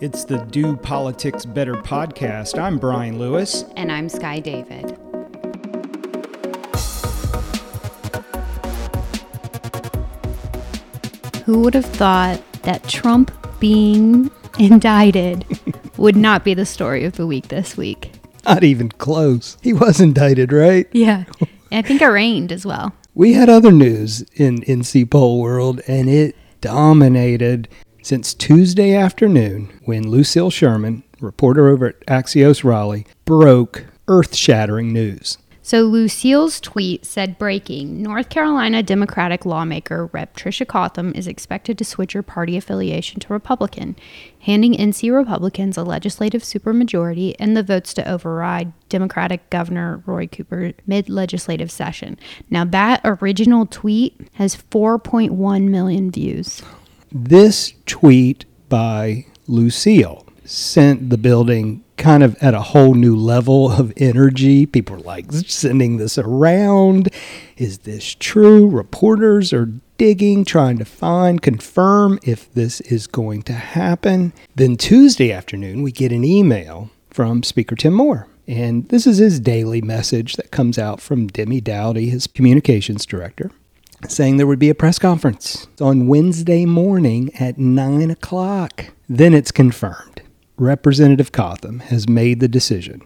It's the Do Politics Better podcast. I'm Brian Lewis. And I'm Skye David. Who would have thought that Trump being indicted would not be the story of the week this week? Not even close. He was indicted, right? Yeah. I think arraigned as well. We had other news in NC pol world, and it dominated since Tuesday afternoon when Lucille Sherman, reporter over at Axios Raleigh, broke earth shattering news. So Lucille's tweet said breaking North Carolina Democratic lawmaker Rep. Tricia Cotham is expected to switch her party affiliation to Republican, handing NC Republicans a legislative supermajority and the votes to override Democratic Governor Roy Cooper mid legislative session. Now, that original tweet has 4.1 million views. This tweet by Lucille sent the building kind of at a whole new level of energy. People are like sending this around. Is this true? Reporters are digging, trying to find, confirm if this is going to happen. Then Tuesday afternoon, we get an email from Speaker Tim Moore. And this is his daily message that comes out from Demi Dowdy, his communications director, saying there would be a press conference on Wednesday morning at 9 o'clock. Then it's confirmed. Representative Cotham has made the decision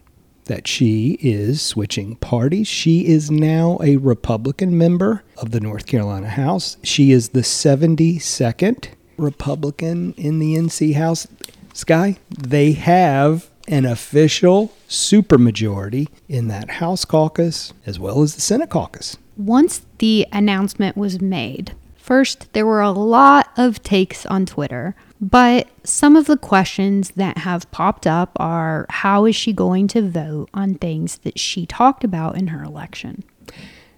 that she is switching parties. She is now a Republican member of the North Carolina House. She is the 72nd Republican in the NC House. Skye, they have an official supermajority in that House caucus as well as the Senate caucus. Once the announcement was made, first there were a lot of takes on Twitter but some of the questions that have popped up are how is she going to vote on things that she talked about in her election?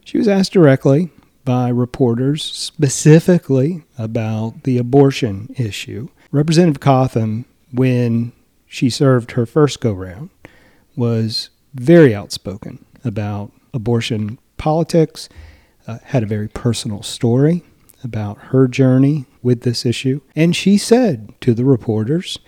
She was asked directly by reporters specifically about the abortion issue. Representative Cotham, when she served her first go round, was very outspoken about abortion politics, uh, had a very personal story about her journey with this issue. And she said to the reporters,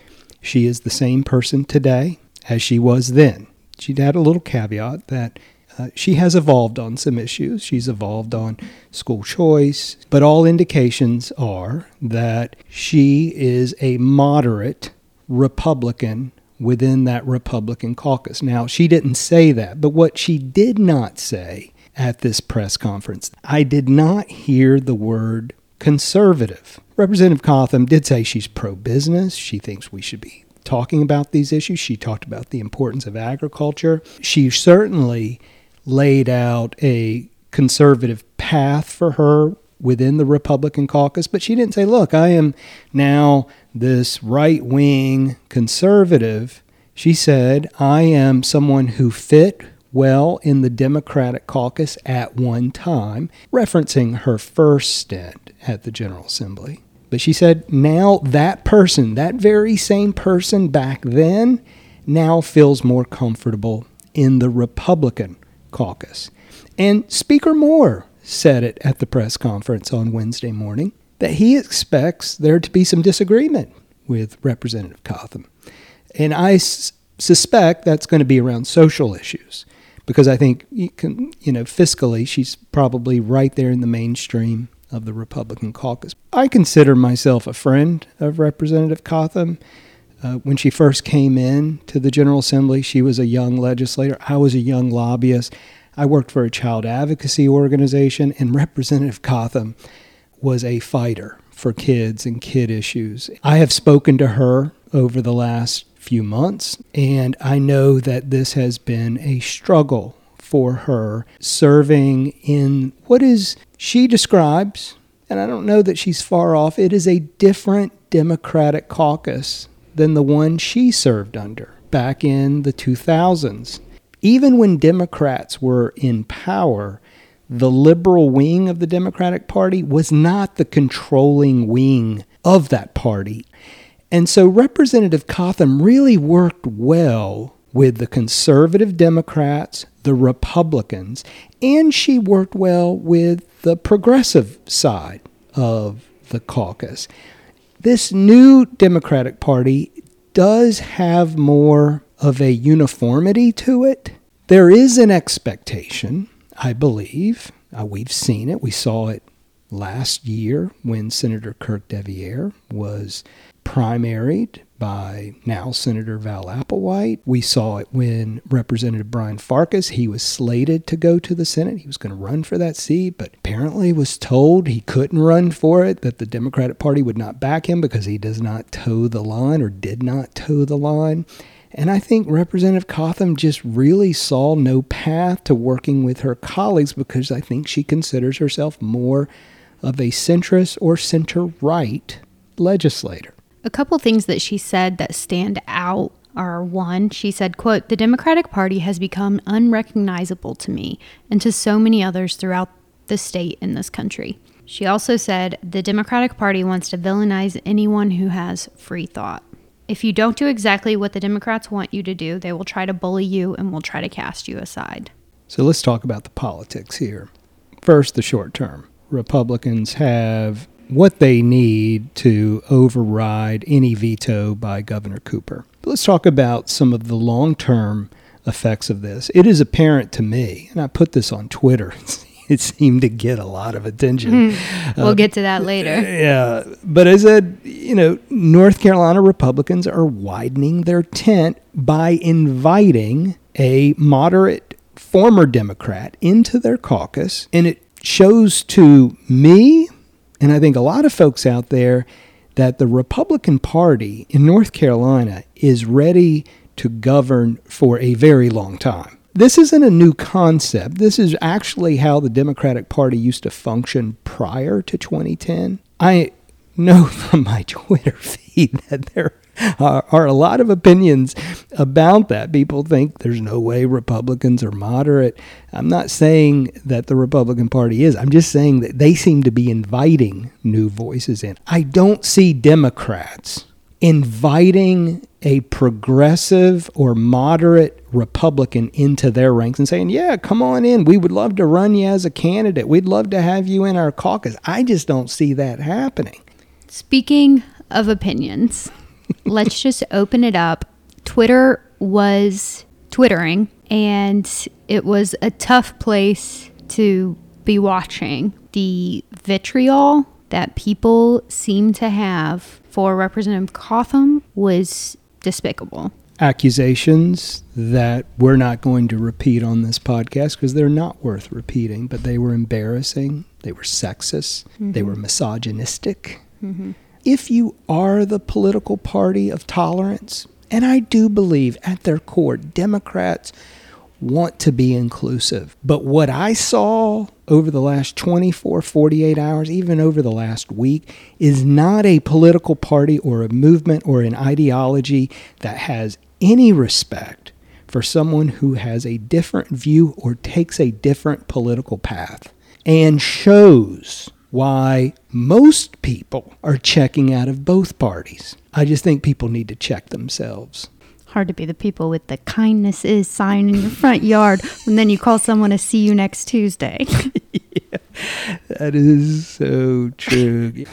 she is the same person today as she was then. She'd had a little caveat that uh, she has evolved on some issues. She's evolved on school choice, but all indications are that she is a moderate Republican within that Republican caucus. Now, she didn't say that, but what she did not say at this press conference. I did not hear the word conservative. Representative Cotham did say she's pro business. She thinks we should be talking about these issues. She talked about the importance of agriculture. She certainly laid out a conservative path for her within the Republican caucus, but she didn't say, look, I am now this right wing conservative. She said, I am someone who fit well in the Democratic caucus at one time, referencing her first stint at the General Assembly. But she said now that person, that very same person back then, now feels more comfortable in the Republican caucus. And Speaker Moore said it at the press conference on Wednesday morning that he expects there to be some disagreement with Representative Cotham. And I s- suspect that's going to be around social issues because I think you can, you know, fiscally, she's probably right there in the mainstream of the Republican caucus. I consider myself a friend of Representative Cotham. Uh, when she first came in to the General Assembly, she was a young legislator. I was a young lobbyist. I worked for a child advocacy organization, and Representative Cotham was a fighter for kids and kid issues. I have spoken to her over the last few months. And I know that this has been a struggle for her serving in what is she describes, and I don't know that she's far off, it is a different Democratic caucus than the one she served under back in the 2000s. Even when Democrats were in power, the liberal wing of the Democratic Party was not the controlling wing of that party. And so Representative Cotham really worked well with the conservative Democrats, the Republicans, and she worked well with the progressive side of the caucus. This new Democratic Party does have more of a uniformity to it. There is an expectation, I believe. Uh, we've seen it. We saw it last year when Senator Kirk deViere was primaried by now Senator Val Applewhite. We saw it when Representative Brian Farkas, he was slated to go to the Senate. He was going to run for that seat, but apparently was told he couldn't run for it, that the Democratic Party would not back him because he does not toe the line or did not toe the line. And I think Representative Cotham just really saw no path to working with her colleagues because I think she considers herself more of a centrist or center right legislator. A couple things that she said that stand out are one, she said, quote, "The Democratic Party has become unrecognizable to me and to so many others throughout the state in this country." She also said, "The Democratic Party wants to villainize anyone who has free thought. If you don't do exactly what the Democrats want you to do, they will try to bully you and will try to cast you aside." So let's talk about the politics here. First, the short term. Republicans have what they need to override any veto by Governor Cooper. But let's talk about some of the long term effects of this. It is apparent to me, and I put this on Twitter. It seemed to get a lot of attention. Mm, we'll uh, get to that later. Yeah. But as I said, you know, North Carolina Republicans are widening their tent by inviting a moderate former Democrat into their caucus. And it shows to me and I think a lot of folks out there that the Republican Party in North Carolina is ready to govern for a very long time. This isn't a new concept. This is actually how the Democratic Party used to function prior to 2010. I know from my Twitter feed that there are, are, a lot of opinions about that. People think there's no way Republicans are moderate. I'm not saying that the Republican Party is. I'm just saying that they seem to be inviting new voices in. I don't see Democrats inviting a progressive or moderate Republican into their ranks and saying, Yeah, come on in. We would love to run you as a candidate. We'd love to have you in our caucus. I just don't see that happening. Speaking of opinions, let's just open it up. Twitter was twittering, and it was a tough place to be watching. The vitriol that people seem to have for Representative Cotham was despicable. Accusations that we're not going to repeat on this podcast because they're not worth repeating, but they were embarrassing, they were sexist, mm-hmm. they were misogynistic. Mm-hmm if you are the political party of tolerance, and I do believe at their core, Democrats want to be inclusive. But what I saw over the last 24, 48 hours, even over the last week, is not a political party or a movement or an ideology that has any respect for someone who has a different view or takes a different political path and shows why most people are checking out of both parties. I just think people need to check themselves. Hard to be the people with the kindness is sign in your front yard and then you call someone to see you next Tuesday. yeah, that is so true.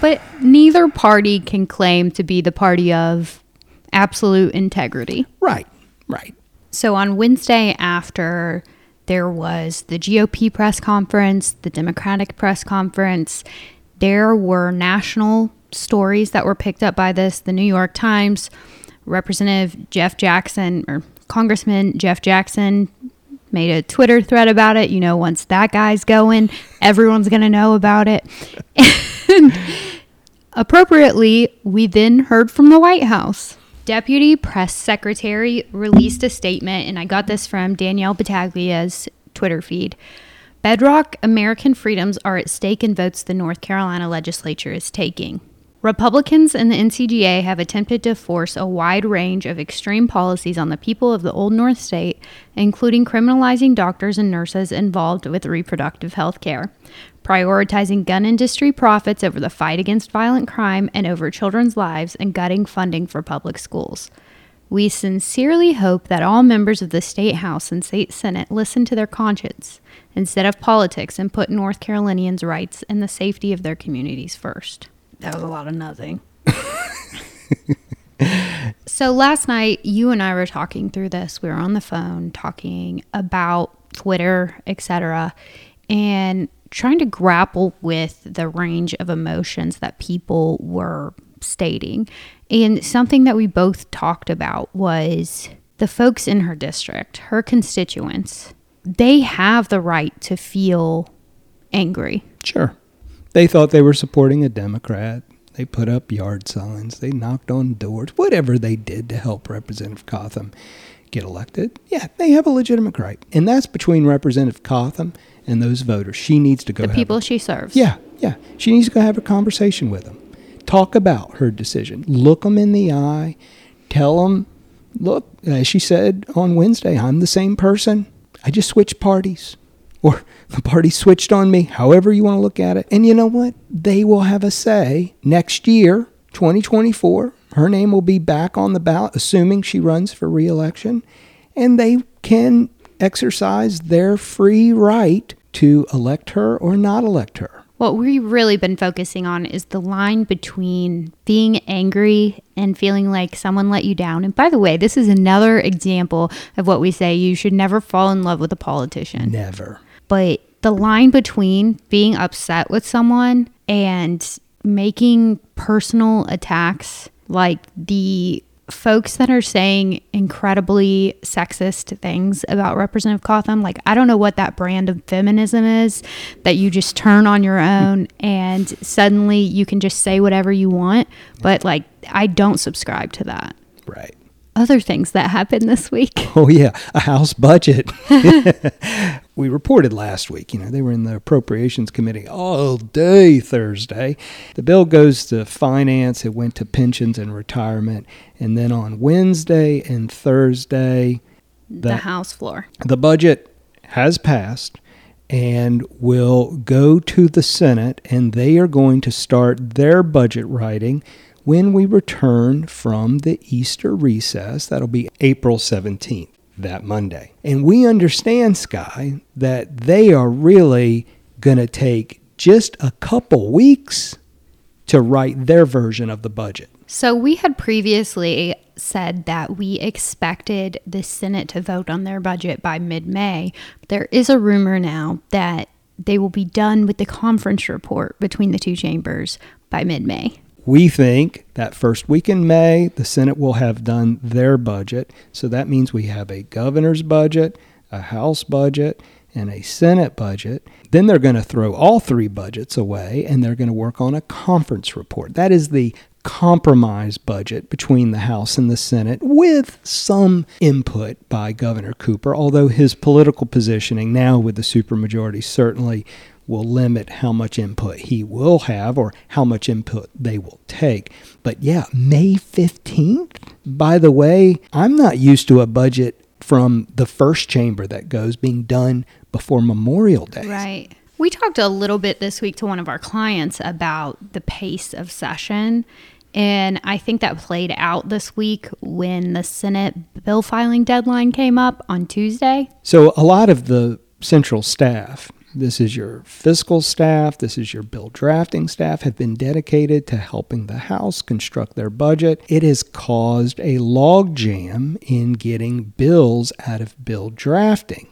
But neither party can claim to be the party of absolute integrity. Right, right. So on Wednesday after there was the GOP press conference, the Democratic press conference. There were national stories that were picked up by this. The New York Times, Representative Jeff Jackson, or Congressman Jeff Jackson, made a Twitter thread about it. You know, once that guy's going, everyone's going to know about it. and appropriately, we then heard from the White House. Deputy Press Secretary released a statement, and I got this from Danielle Battaglia's Twitter feed. Bedrock American freedoms are at stake in votes the North Carolina legislature is taking. Republicans and the NCGA have attempted to force a wide range of extreme policies on the people of the Old North State, including criminalizing doctors and nurses involved with reproductive health care prioritizing gun industry profits over the fight against violent crime and over children's lives, and gutting funding for public schools. We sincerely hope that all members of the State House and State Senate listen to their conscience instead of politics and put North Carolinians' rights and the safety of their communities first. That was a lot of nothing. So last night, you and I were talking through this. We were on the phone talking about Twitter, etc., and trying to grapple with the range of emotions that people were stating. And something that we both talked about was the folks in her district, her constituents, they have the right to feel angry. Sure. They thought they were supporting a Democrat. They put up yard signs. They knocked on doors. Whatever they did to help Representative Cotham get elected, yeah, they have a legitimate right. And that's between Representative Cotham and those voters. She needs to go. The people a- she serves. Yeah, yeah. She needs to go have a conversation with them. Talk about her decision. Look them in the eye. Tell them, look, as she said on Wednesday, I'm the same person. I just switched parties. Or the party switched on me, however you want to look at it. And you know what? They will have a say next year, 2024. Her name will be back on the ballot, assuming she runs for reelection. And they can exercise their free right to elect her or not elect her. What we've really been focusing on is the line between being angry and feeling like someone let you down. And by the way, this is another example of what we say you should never fall in love with a politician. Never. But the line between being upset with someone and making personal attacks, like the folks that are saying incredibly sexist things about Representative Cotham, like I don't know what that brand of feminism is that you just turn on your own and suddenly you can just say whatever you want. But like, I don't subscribe to that. Right. Other things that happened this week. Oh, yeah, a House budget. we reported last week, you know, they were in the Appropriations Committee all day Thursday. The bill goes to finance, it went to pensions and retirement. And then on Wednesday and Thursday, The, House floor. the budget has passed and will go to the Senate, and they are going to start their budget writing when we return from the Easter recess. That'll be April 17th, that Monday. And we understand, Skye, that they are really going to take just a couple weeks to write their version of the budget. So we had previously said that we expected the Senate to vote on their budget by mid May. There is a rumor now that they will be done with the conference report between the two chambers by mid May. We think that first week in May, the Senate will have done their budget. So that means we have a governor's budget, a House budget, and a Senate budget. Then they're going to throw all three budgets away and they're going to work on a conference report. That is the compromise budget between the House and the Senate with some input by Governor Cooper, although his political positioning now with the supermajority certainly will limit how much input he will have or how much input they will take. But yeah, May 15th? By the way, I'm not used to a budget from the first chamber that goes being done before Memorial Day. Right. We talked a little bit this week to one of our clients about the pace of session. And I think that played out this week when the Senate bill filing deadline came up on Tuesday. So a lot of the central staff, this is your fiscal staff, this is your bill drafting staff, have been dedicated to helping the House construct their budget. It has caused a logjam in getting bills out of bill drafting.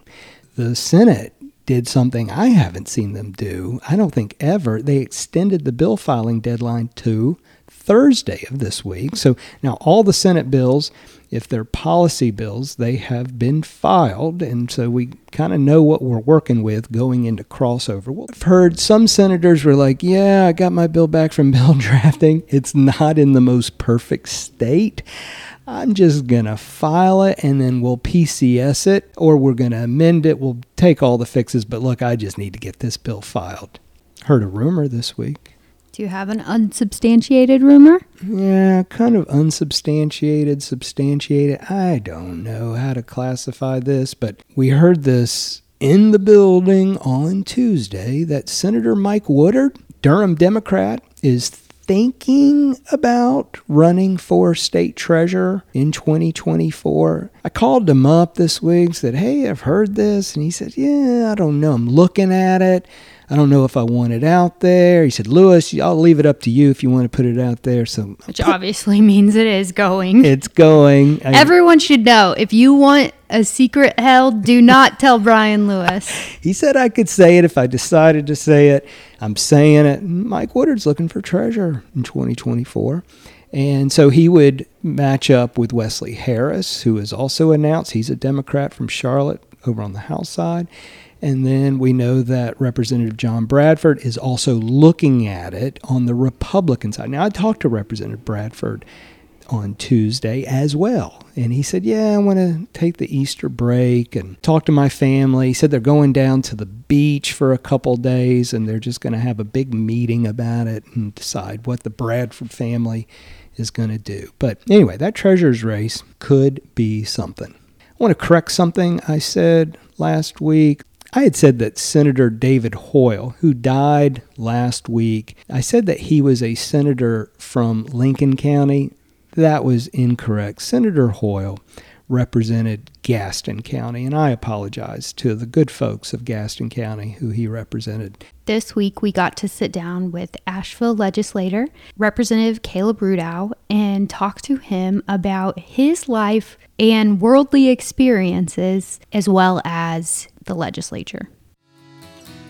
The Senate did something I haven't seen them do, I don't think ever. They extended the bill filing deadline to Thursday of this week. So now all the Senate bills, if they're policy bills, they have been filed. And so we kind of know what we're working with going into crossover. Well, I've heard some senators were like, yeah, I got my bill back from bill drafting. It's not in the most perfect state. I'm just going to file it and then we'll PCS it or we're going to amend it. We'll take all the fixes. But look, I just need to get this bill filed. Heard a rumor this week. Do you have an unsubstantiated rumor? Yeah, kind of unsubstantiated, substantiated. I don't know how to classify this, but we heard this in the building on Tuesday that Senator Mike Woodard, Durham Democrat, is thinking about running for state treasurer in 2024. I called him up this week, said, Hey, I've heard this. And he said, Yeah, I don't know. I'm looking at it. I don't know if I want it out there. He said, Lewis, I'll leave it up to you if you want to put it out there. So Which obviously means it is going. it's going. I- Everyone should know if you want a secret held, do not tell Brian Lewis. he said I could say it if I decided to say it. I'm saying it. Mike Woodard's looking for treasure in 2024. And so he would match up with Wesley Harris, who is also announced. He's a Democrat from Charlotte over on the House side. And then we know that Representative John Bradford is also looking at it on the Republican side. Now, I talked to Representative Bradford on Tuesday as well. And he said, Yeah, I want to take the Easter break and talk to my family. He said they're going down to the beach for a couple days and they're just going to have a big meeting about it and decide what the Bradford family is going to do. But anyway, that treasurer's race could be something. I want to correct something I said last week. I had said that Senator David Hoyle, who died last week, I said that he was a senator from Lincoln County. That was incorrect. Senator Hoyle represented Gaston County, and I apologize to the good folks of Gaston County who he represented. This week, we got to sit down with Asheville legislator, Representative Caleb Rudow, and talk to him about his life and worldly experiences, as well as the legislature.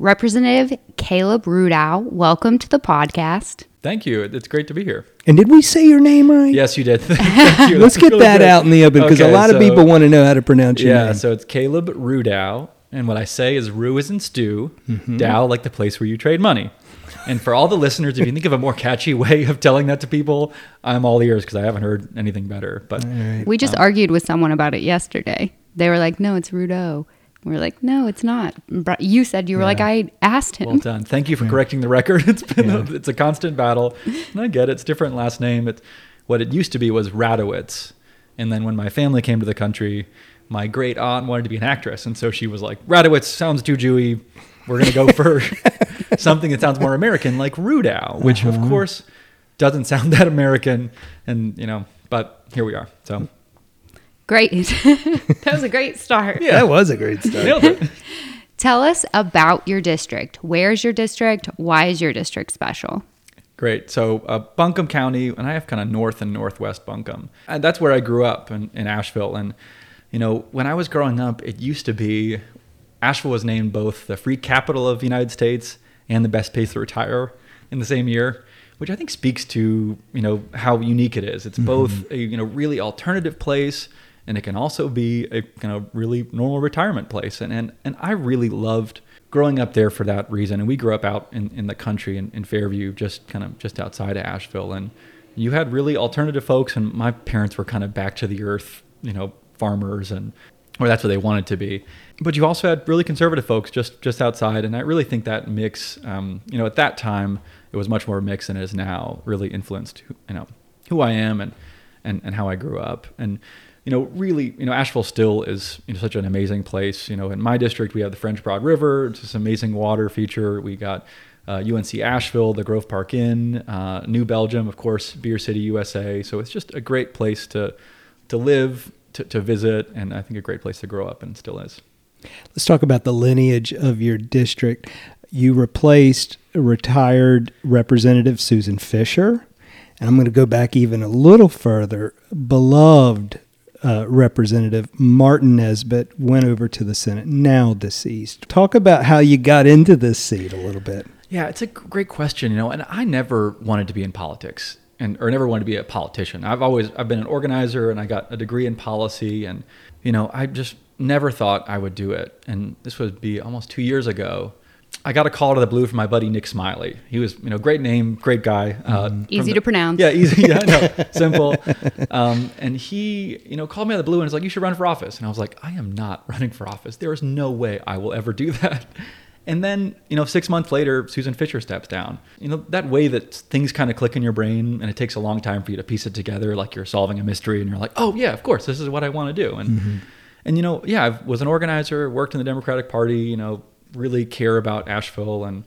Representative Caleb Rudow, welcome to the podcast. Thank you. It's great to be here. And did we say your name right? Yes, you did. Thank you. Let's That's get really that good. out in the open because a Okay, lot of people want to know how to pronounce your Yeah, name. so it's Caleb Rudow, and what I say is Rue is in stew, Mm-hmm. Dow like the place where you trade money. And for all the listeners, if you think of a more catchy way of telling that to people, I'm all ears because I haven't heard anything better. But We just argued with someone about it yesterday. They were like, no, it's Rudo. We were like, no, it's not. You said you were like, I asked him. well done. Thank you for correcting the record. It's been a, it's a constant battle, and I get it. It's different last name. It's what it used to be was Radowitz, and then when my family came to the country, my great aunt wanted to be an actress, and so she was like, Radowitz sounds too Jewy. We're gonna go for something that sounds more American, like Rudow, which of uh-huh. course doesn't sound that American, and you know, but here we are. So Great. that was a great start. yeah, that was a great start. nailed it. Tell us about your district. Where's your district? Why is your district special? Great. So uh, Buncombe County, and I have kind of north and northwest Buncombe, and that's where I grew up in, in Asheville. And you know, when I was growing up, it used to be Asheville was named both the free capital of the United States and the best place to retire in the same year, which I think speaks to you know how unique it is. It's both a you know really alternative place, and it can also be a kind of really normal retirement place. And and and I really loved growing up there for that reason. And we grew up out in, in the country in, in Fairview, just kind of just outside of Asheville. And you had really alternative folks, and my parents were kind of back to the earth, you know, farmers and or that's what they wanted to be. But you also had really conservative folks just just outside, and I really think that mix, um, you know, at that time it was much more mixed than it is now. Really influenced, you know, who I am and and and how I grew up. And you know, really, you know, Asheville still is you know, such an amazing place. You know, in my district, we have the French Broad River. It's this amazing water feature. We got uh, UNC Asheville, the Grove Park Inn, uh, New Belgium, of course, Beer City, USA. So it's just a great place to to live, to, to visit, and I think a great place to grow up, and still is. Let's talk about the lineage of your district. You replaced retired Representative Susan Fisher. And I'm going to go back even a little further. Beloved uh, Representative Martin Nesbitt went over to the Senate, now deceased. Talk about how you got into this seat a little bit. Yeah, it's a great question, you know, and I never wanted to be in politics and or never wanted to be a politician. I've always I've been an organizer and I got a degree in policy and you know, I just never thought I would do it. And this would be almost 2 years ago. I got a call out of the blue from my buddy Nick Smiley. He was, you know, great name, great guy. Uh, mm-hmm. easy the, to pronounce. Yeah, easy. Yeah, no, simple. Um, and he, you know, called me out of the blue and was like, "You should run for office." And I was like, "I am not running for office. There is no way I will ever do that." And then, you know, six months later, Susan Fisher steps down. You know, that way that things kind of click in your brain and it takes a long time for you to piece it together, like you're solving a mystery and you're like, oh, yeah, of course, this is what I want to do. And, mm-hmm. and you know, yeah, I was an organizer, worked in the Democratic Party, you know, really care about Asheville and,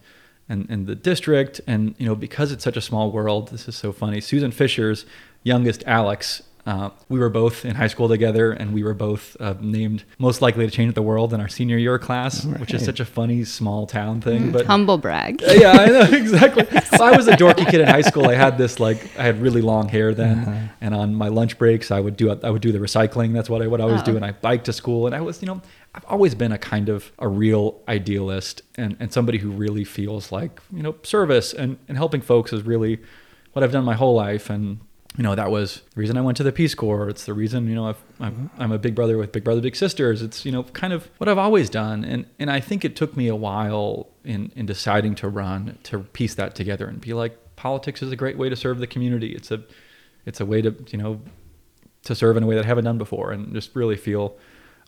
and, and the district. And, you know, because it's such a small world, this is so funny. Susan Fisher's youngest, Alex, uh, we were both in high school together, and we were both uh, named most likely to change the world in our senior year class, right. which is such a funny small town thing. But humble brag. yeah, I know exactly. well, I was a dorky kid in high school. I had this like I had really long hair then, uh-huh. and on my lunch breaks I would do I would do the recycling. That's what I would always oh. do, and I biked to school. And I was you know I've always been a kind of a real idealist and, and somebody who really feels like, you know, service and, and helping folks is really what I've done my whole life. And you know that was the reason I went to the Peace Corps. It's the reason you know i am I'm a big brother with Big Brother Big Sisters. It's you know kind of what I've always done, and and I think it took me a while in in deciding to run to piece that together and be like politics is a great way to serve the community. It's a it's a way to you know to serve in a way that I haven't done before, and just really feel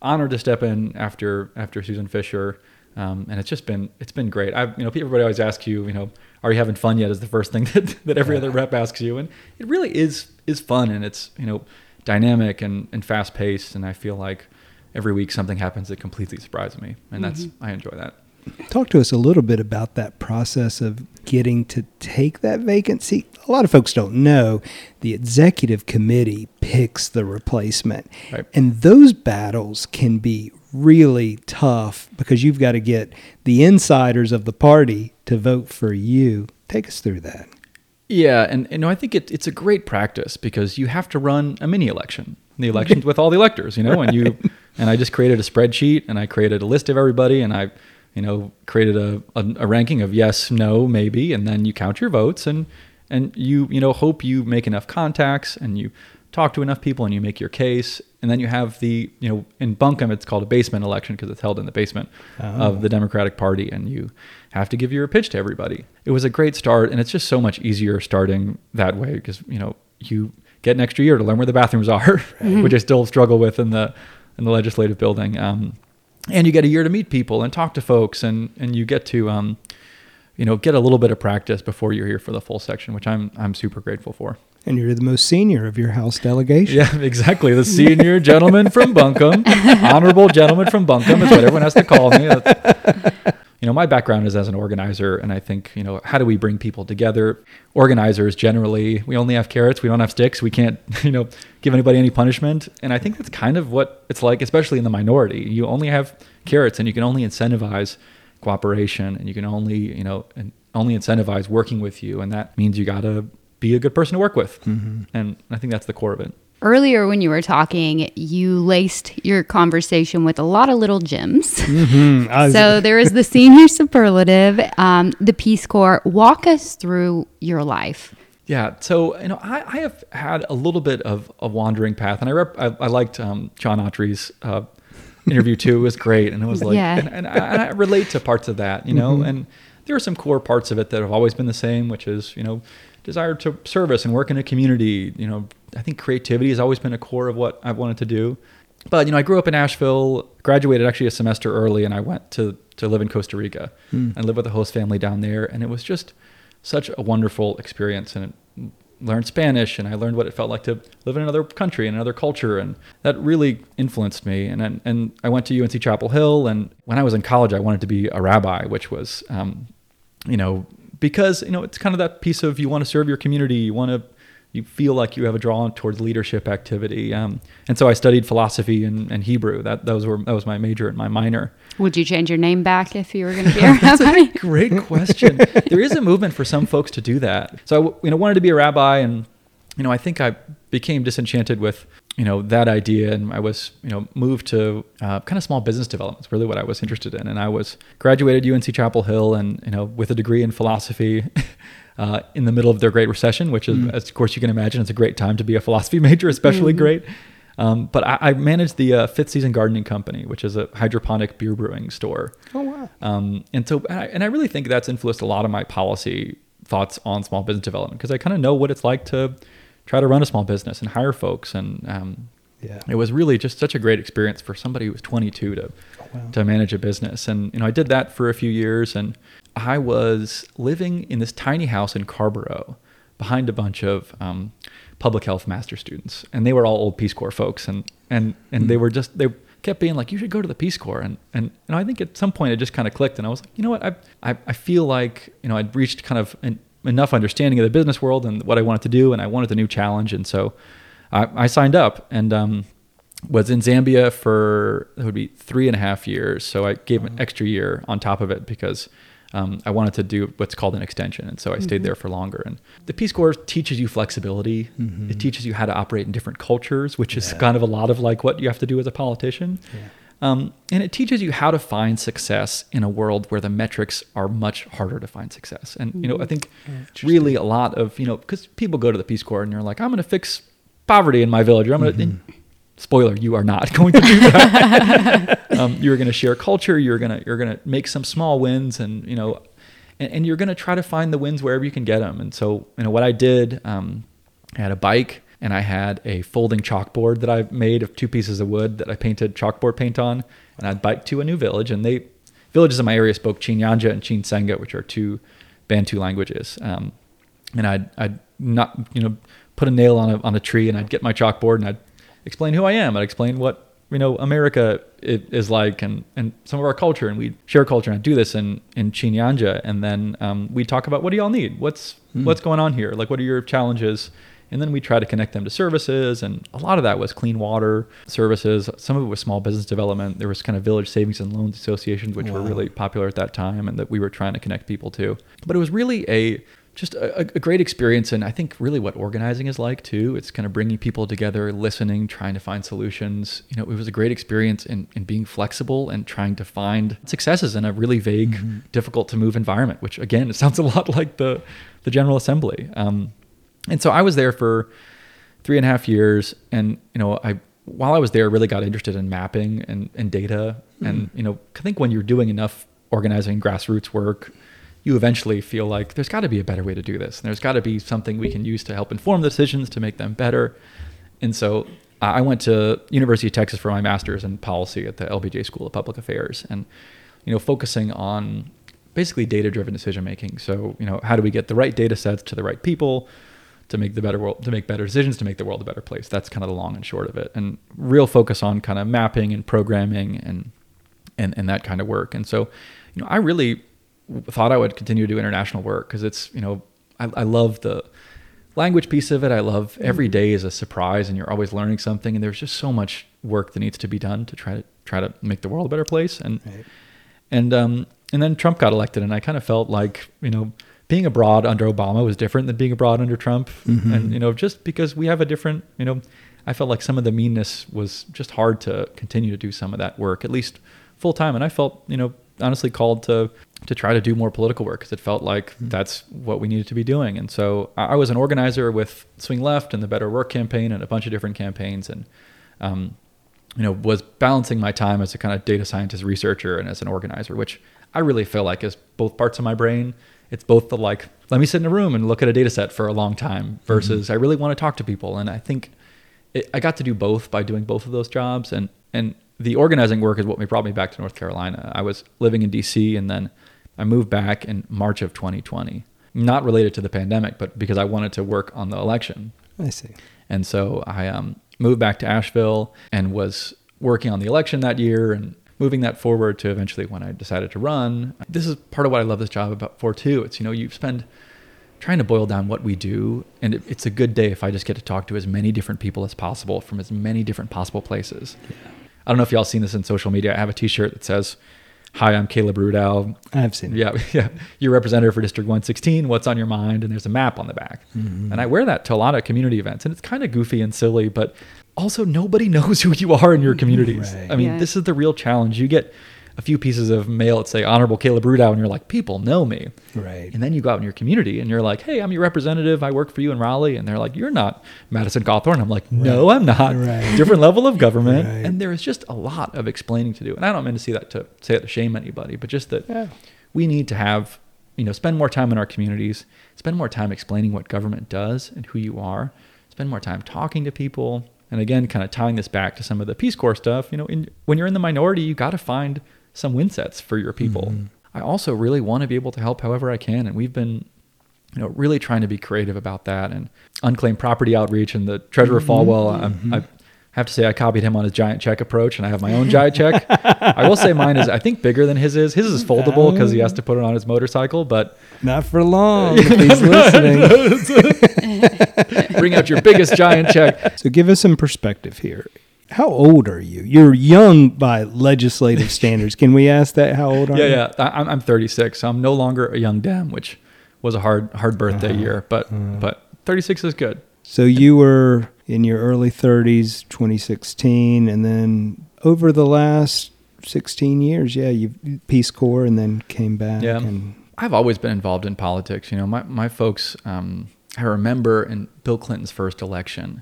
honored to step in after after Susan Fisher. Um, and it's just been it's been great. I you know everybody always asks you you know are you having fun yet? is the first thing that, that every yeah. other rep asks you. And it really is is fun and it's you know dynamic and, and fast paced and i feel like every week something happens that completely surprises me. And that's mm-hmm. i enjoy that talk to us a little bit about that process of getting to take that vacancy a lot of folks don't know the executive committee picks the replacement right. and those battles can be really tough because you've got to get the insiders of the party to vote for you. Take us through that. Yeah, and you know I think it, it's a great practice because you have to run a mini election, the elections with all the electors, you know, and you and I just created a spreadsheet and I created a list of everybody and I, you know, created a, a, a ranking of yes, no, maybe, and then you count your votes and and you you know hope you make enough contacts and you talk to enough people and you make your case and then you have the you know in Buncombe it's called a basement election because it's held in the basement oh. of the Democratic Party and you have to give your pitch to everybody. It was a great start and it's just so much easier starting that way because you know you get an extra year to learn where the bathrooms are, mm-hmm. which I still struggle with in the in the legislative building. Um, and you get a year to meet people and talk to folks and and you get to um, you know get a little bit of practice before you're here for the full section, which I'm I'm super grateful for. And you're the most senior of your House delegation. Yeah, exactly. The senior gentleman from Buncombe, honorable gentleman from Buncombe is what everyone has to call me. you know, my background is as an organizer, and I think, you know, how do we bring people together? Organizers generally, we only have carrots, we don't have sticks, we can't, you know, give anybody any punishment. And I think that's kind of what it's like, especially in the minority. You only have carrots, and you can only incentivize cooperation, and you can only, you know, only incentivize working with you, and that means you got to be a good person to work with. Mm-hmm. And I think that's the core of it. Earlier, when you were talking, you laced your conversation with a lot of little gems. Mm-hmm. Was- so there is the senior superlative, um, the Peace Corps. Walk us through your life. Yeah, so you know, I, I have had a little bit of a wandering path, and I rep, I, I liked um, John Autry's uh, interview too. It was great, and it was like, yeah. and, and, I, and, I, relate to parts of that, you know, mm-hmm. and there are some core parts of it that have always been the same, which is you know desire to service and work in a community. You know, I think creativity has always been a core of what I've wanted to do. But you know, I grew up in Asheville, graduated actually a semester early, and I went to to live in Costa Rica mm. and live with a host family down there, and it was just such a wonderful experience. And learned Spanish, and I learned what it felt like to live in another country and another culture, and that really influenced me. And and I went to UNC Chapel Hill, and when I was in college, I wanted to be a rabbi, which was, um, you know, because you know it's kind of that piece of you want to serve your community, you want to you feel like you have a draw towards leadership activity. Um, and so I studied philosophy and, and, Hebrew. That those were that was my major and my minor. Would you change your name back if you were going to be a rabbi? That's a great question. there is a movement for some folks to do that. So I you know wanted to be a rabbi, and you know I think I became disenchanted with you know that idea and i was you know moved to uh, kind of small business development is really what i was interested in and i was graduated unc chapel hill and you know with a degree in philosophy uh, in the middle of their great recession which is mm. as of course you can imagine it's a great time to be a philosophy major especially mm-hmm. great Um, but I, I managed the uh, Fifth Season Gardening Company, which is a hydroponic beer brewing store. Oh wow! Um, and so, and I, and I really think that's influenced a lot of my policy thoughts on small business development because I kind of know what it's like to try to run a small business and hire folks. And um, Yeah. it was really just such a great experience for somebody who was 22 to wow. to manage a business. And you know, I did that for a few years, and I was living in this tiny house in Carrboro behind a bunch of um, public health master students, and they were all old Peace Corps folks, and and and they were just they kept being like, you should go to the Peace Corps, and and and I think at some point it just kind of clicked, and I was like, you know what, I I, I feel like you know I'd reached kind of an, enough understanding of the business world and what I wanted to do, and I wanted the new challenge, and so I, I signed up, and um, was in Zambia for it would be three and a half years. So I gave an extra year on top of it because um, I wanted to do what's called an extension, and so I stayed there for longer. And the Peace Corps teaches you flexibility. It teaches you how to operate in different cultures, which is Yeah. kind of a lot of like what you have to do as a politician. Yeah. Um, and it teaches you how to find success in a world where the metrics are much harder to find success. And you know, I think really a lot of you know because people go to the Peace Corps and you're like, I'm going to fix poverty in my village. Or I'm going to. Spoiler: You are not going to do that. um, you're going to share culture. You're going to you're going to make some small wins, and you know, and, and you're going to try to find the wins wherever you can get them. And so, you know, what I did, um, I had a bike and I had a folding chalkboard that I made of two pieces of wood that I painted chalkboard paint on, and I'd bike to a new village. And they villages in my area spoke Chinyanja and Chinsenga, which are two Bantu languages. Um, and I'd I'd not you know put a nail on a on a tree, and I'd get my chalkboard and I'd explain who I am. I'd explain what you know America is like, and and some of our culture, and we share culture. And I'd do this in in Chinyanja, and then um, we talk about what do y'all need? What's what's going on here? Like what are your challenges? And then we try to connect them to services, and a lot of that was clean water services. Some of it was small business development. There was kind of village savings and loans associations, which were really popular at that time, and that we were trying to connect people to. But it was really a just a, a great experience, and I think really what organizing is like too. It's kind of bringing people together, listening, trying to find solutions. You know, it was a great experience in, in being flexible and trying to find successes in a really vague, difficult to move environment. Which again, it sounds a lot like the the General Assembly. Um, and so I was there for three and a half years, and you know, I while I was there, really got interested in mapping and, and data. And you know, I think when you're doing enough organizing grassroots work, you eventually feel like there's got to be a better way to do this. And there's got to be something we can use to help inform the decisions to make them better. And so I went to University of Texas for my master's in policy at the LBJ School of Public Affairs, and you know, focusing on basically data-driven decision making. So you know, how do we get the right data sets to the right people? to make the better world to make better decisions to make the world a better place that's kind of the long and short of it and real focus on kind of mapping and programming and and, and that kind of work and so you know i really thought i would continue to do international work because it's you know I, I love the language piece of it. I love every day is a surprise and you're always learning something and there's just so much work that needs to be done to try to try to make the world a better place. And Right. and um, and then Trump got elected, and I kind of felt like you know being abroad under Obama was different than being abroad under Trump, and you know just because we have a different you know, I felt like some of the meanness was just hard to continue to do some of that work at least full time, and I felt you know honestly called to to try to do more political work because it felt like that's what we needed to be doing, and so I I was an organizer with Swing Left and the Better Work campaign and a bunch of different campaigns, and um, you know, was balancing my time as a kind of data scientist researcher and as an organizer, which I really feel like is both parts of my brain. It's both the like, let me sit in a room and look at a data set for a long time versus I really want to talk to people. And I think it, I got to do both by doing both of those jobs. And, and the organizing work is what brought me back to North Carolina. I was living in DC and then I moved back in March of 2020, not related to the pandemic, but because I wanted to work on the election. I see. And so I um, moved back to Asheville and was working on the election that year and moving that forward to eventually when I decided to run. This is part of what I love this job about for too. It's you know you spend trying to boil down what we do, and it, it's a good day if I just get to talk to as many different people as possible from as many different possible places. I don't know if y'all seen this in social media. I have a T-shirt that says, "Hi, I'm Caleb Rudow. I've seen it. Yeah, yeah. You're representative for District 116. What's on your mind? And there's a map on the back. Mm-hmm. And I wear that to a lot of community events, and it's kind of goofy and silly, but also nobody knows who you are in your communities. Right. I mean, Yeah. this is the real challenge. You get a few pieces of mail that say Honorable Caleb Rudow, and you're like, people know me. Right. And then you go out in your community and you're like, hey, I'm your representative. I work for you in Raleigh. And they're like, you're not Madison Cawthorn. I'm like, no, I'm not. Right. Different level of government. Right. And there is just a lot of explaining to do. And I don't mean to see that to say it to shame anybody, but just that Yeah. we need to have, you know, spend more time in our communities, spend more time explaining what government does and who you are, spend more time talking to people. And again, kind of tying this back to some of the Peace Corps stuff, you know, in, when you're in the minority, you got to find some win sets for your people. Mm-hmm. I also really want to be able to help however I can. And we've been, you know, really trying to be creative about that and unclaimed property outreach and the Treasurer mm-hmm. Folwell. I'm, mm-hmm. I have to say I copied him on his giant check approach and I have my own giant check. I will say mine is, I think, bigger than his is. His is foldable because he has to put it on his motorcycle, but Not for long. he's listening. bring out your biggest giant check. So give us some perspective here. How old are you? You're young by legislative standards. Can we ask that? How old are Yeah, you? yeah. I, I'm- I'm 36, so I'm no longer a young Dem, which was a hard, hard birthday Uh-huh. year, but, but 36 is good. So you were in your early 30s, 2016, and then over the last 16 years, yeah, you Peace Corps, and then came back. Yeah. And I've always been involved in politics. You know, my, my folks, um, I remember in Bill Clinton's first election,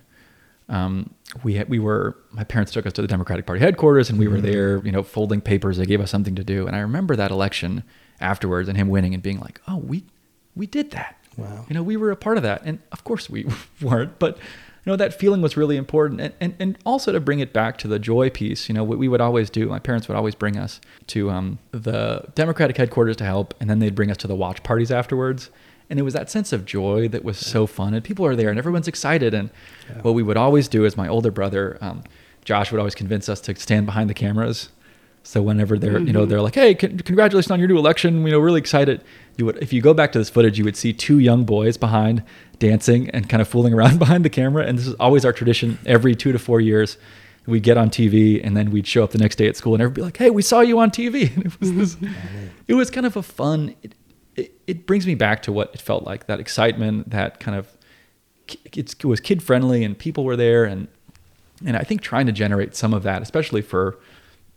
um, we had, we were, my parents took us to the Democratic Party headquarters and we were there, you know, folding papers. They gave us something to do. And I remember that election afterwards and him winning and being like, oh, we, we did that. Wow. You know, we were a part of that. And of course we weren't, but you know, that feeling was really important. And, and, and also to bring it back to the joy piece, you know, what we would always do, my parents would always bring us to um, the Democratic headquarters to help. And then they'd bring us to the watch parties afterwards. And it was that sense of joy that was so fun. And people are there and everyone's excited. And what we would always do is my older brother, um, Josh would always convince us to stand behind the cameras. So whenever they're, you know, they're like, "Hey, con- congratulations on your new election! You know, really excited." You would, if you go back to this footage, you would see two young boys behind dancing and kind of fooling around behind the camera. And this is always our tradition. Every two to four years, we get on TV, and then we'd show up the next day at school, and everybody be like, "Hey, we saw you on TV!" And it was this, it was kind of a fun. It, it, it brings me back to what it felt like that excitement, that kind of it was kid friendly, and people were there, and and I think trying to generate some of that, especially for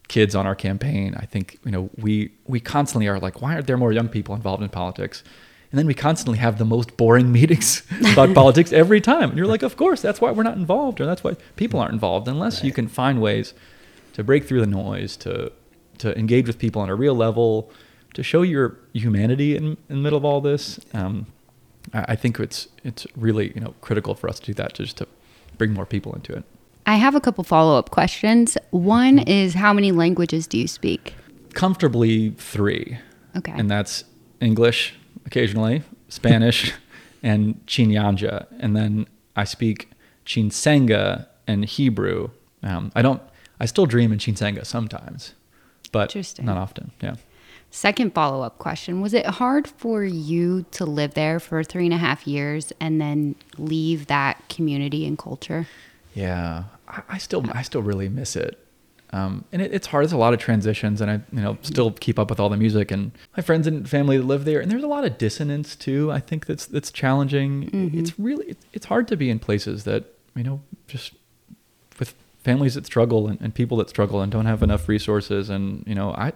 kids on our campaign, I think you know we we constantly are like, why aren't there more young people involved in politics? And then we constantly have the most boring meetings about politics every time. And you're like, of course, that's why we're not involved, or that's why people aren't involved, unless you can find ways to break through the noise, to to engage with people on a real level, to show your humanity in, in the middle of all this. Um, I, I think it's it's really you know critical for us to do that, just to bring more people into it. I have a couple follow up questions. One is how many languages do you speak? Comfortably three. Okay. and that's English occasionally, Spanish, and Chinyanja, and then I speak Chinsenga and Hebrew. Um, I don't. I still dream in Chinsenga sometimes, but not often. Yeah. Second follow up question Was it hard for you to live there for three and a half years and then leave that community and culture? Yeah, I, I still I still really miss it. Um, and it, it's hard. There's a lot of transitions, and I you know still keep up with all the music and my friends and family that live there. And there's a lot of dissonance too. I think that's that's challenging. It's really it's hard to be in places that you know just with families that struggle and, and people that struggle and don't have enough resources. And you know I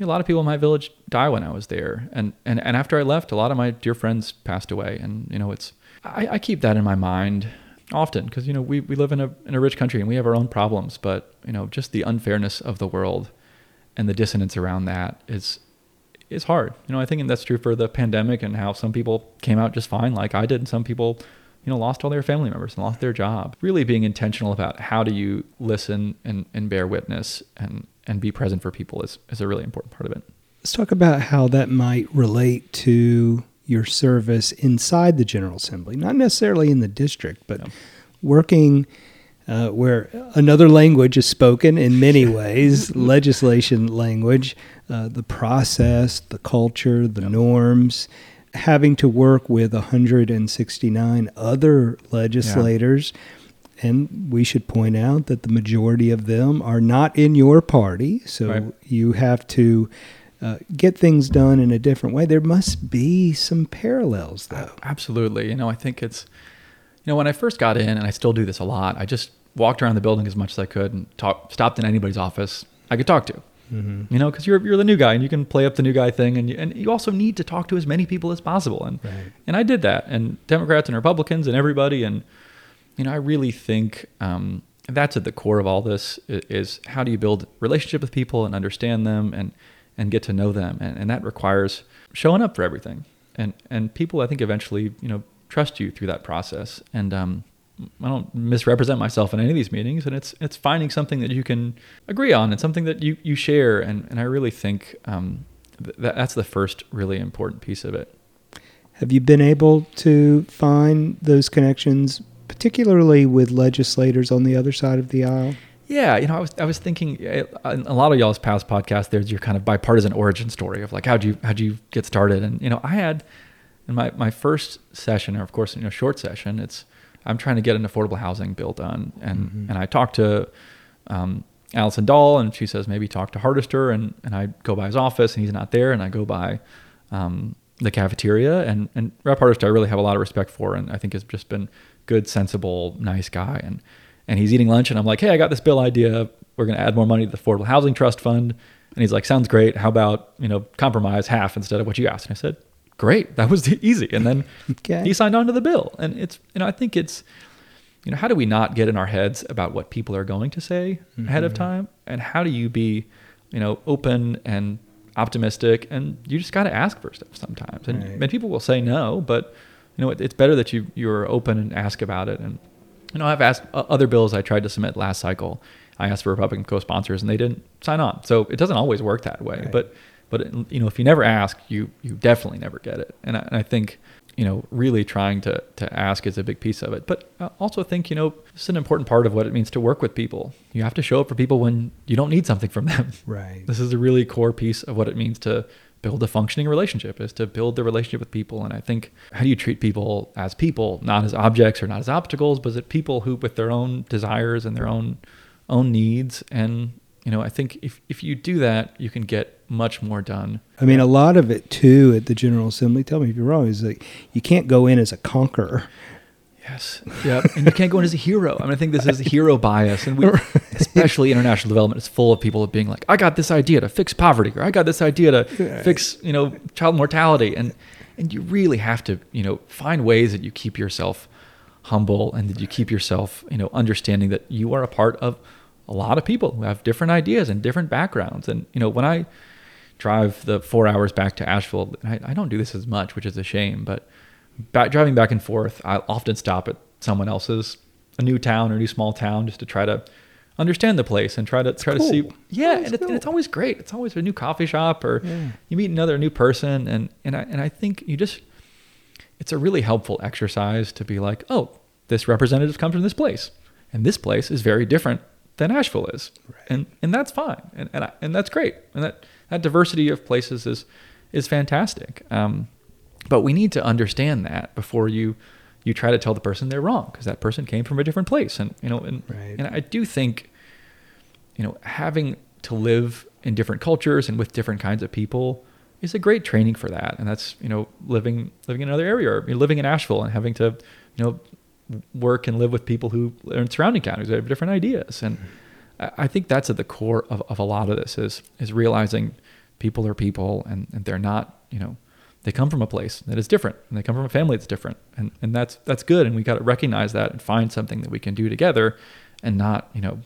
a lot of people in my village die when I was there, and and and after I left, a lot of my dear friends passed away, and you know it's I, I keep that in my mind often because you know we, we live in a in a rich country and we have our own problems, but you know just the unfairness of the world and the dissonance around that is is hard. You know I think that's true for the pandemic and how some people came out just fine, like I did, and some people you know lost all their family members and lost their job. Really being intentional about how do you listen and and bear witness and and be present for people is, is a really important part of it. Let's talk about how that might relate to your service inside the General Assembly, not necessarily in the district, but Yeah. working uh, where another language is spoken in many ways legislation language, uh, the process, the culture, the norms. Having to work with 169 other legislators. And we should point out that the majority of them are not in your party. So Right. you have to uh, get things done in a different way. There must be some parallels, though. Absolutely. You know, I think it's, you know, when I first got in, and I still do this a lot, I just walked around the building as much as I could and talk, stopped in anybody's office I could talk to. Mm-hmm. You know, because you're you're the new guy and you can play up the new guy thing, and you, and you also need to talk to as many people as possible. And right. and I did that, and Democrats and Republicans and everybody, and you know, I really think um, that's at the core of all this is, is, how do you build relationship with people and understand them and and get to know them, and, and that requires showing up for everything, and and people I think eventually you know trust you through that process, and um, I don't misrepresent myself in any of these meetings, and it's it's finding something that you can agree on and something that you you share, and and I really think um, th- that's the first really important piece of it. Have you been able to find those connections, particularly with legislators on the other side of the aisle? Yeah, you know, I was I was thinking a lot of y'all's past podcasts. There's your kind of bipartisan origin story of like how'd you how'd you get started, and you know, I had in my my first session, or of course, you know, short session, it's I'm trying to get an affordable housing bill done. And mm-hmm. and I talked to um, Allison Dahle, and she says maybe talk to Hardister, and and I go by his office, and he's not there, and I go by um, the cafeteria, and and Rep Hardister I really have a lot of respect for, and I think has just been good, sensible, nice guy, and and he's eating lunch, and I'm like, hey, I got this bill idea. We're going to add more money to the Affordable Housing Trust Fund. And he's like, sounds great. How about, you know, compromise half instead of what you asked? And I said, great. That was easy. And then okay. he signed on to the bill. And it's, you know, I think it's, you know, how do we not get in our heads about what people are going to say mm-hmm. ahead of mm-hmm. time? And how do you be, you know, open and optimistic? And you just got to ask for stuff sometimes. And, right. and people will say no, but, you know, it, it's better that you, you're open and ask about it. And, you know, I've asked other bills I tried to submit last cycle. I asked for Republican co-sponsors and they didn't sign on. So it doesn't always work that way. Right. But but you know, if you never ask, you you definitely never get it. And I, and I think you know, really trying to to ask is a big piece of it. But I also think you know, it's an important part of what it means to work with people. You have to show up for people when you don't need something from them. Right. This is a really core piece of what it means to build a functioning relationship is to build the relationship with people and i think how do you treat people as people not as objects or not as obstacles but as people who with their own desires and their own own needs and you know, I think if, if you do that, you can get much more done. I mean, a lot of it too at the General Assembly, tell me if you're wrong, is like you can't go in as a conqueror. Yes. Yeah. and you can't go in as a hero. I mean, I think this is a hero bias. And we, especially international development is full of people being like, I got this idea to fix poverty, or I got this idea to fix, you know, child mortality. And, and you really have to, you know, find ways that you keep yourself humble and that you keep yourself, you know, understanding that you are a part of a lot of people who have different ideas and different backgrounds. And you know, when I drive the four hours back to Asheville, I, I don't do this as much, which is a shame. But back, driving back and forth, I often stop at someone else's a new town or a new small town just to try to understand the place and try to That's try cool. to see. Yeah, and, it, cool. and, it's always great. It's always a new coffee shop or yeah. you meet another new person, and and I and I think you just it's a really helpful exercise to be like, oh, this representative comes from this place, and this place is very different than Asheville is, right. and and that's fine, and and, I, and that's great, and that that diversity of places is is fantastic. Um, but we need to understand that before you you try to tell the person they're wrong because that person came from a different place, and you know, and right. and I do think, you know, having to live in different cultures and with different kinds of people is a great training for that, and that's you know living living in another area or living in Asheville and having to you know work and live with people who are in surrounding counties that have different ideas. And I think that's at the core of, of a lot of this is is realizing people are people and, and they're not, you know, they come from a place that is different and they come from a family that's different. And and that's that's good. And we gotta recognize that and find something that we can do together and not, you know,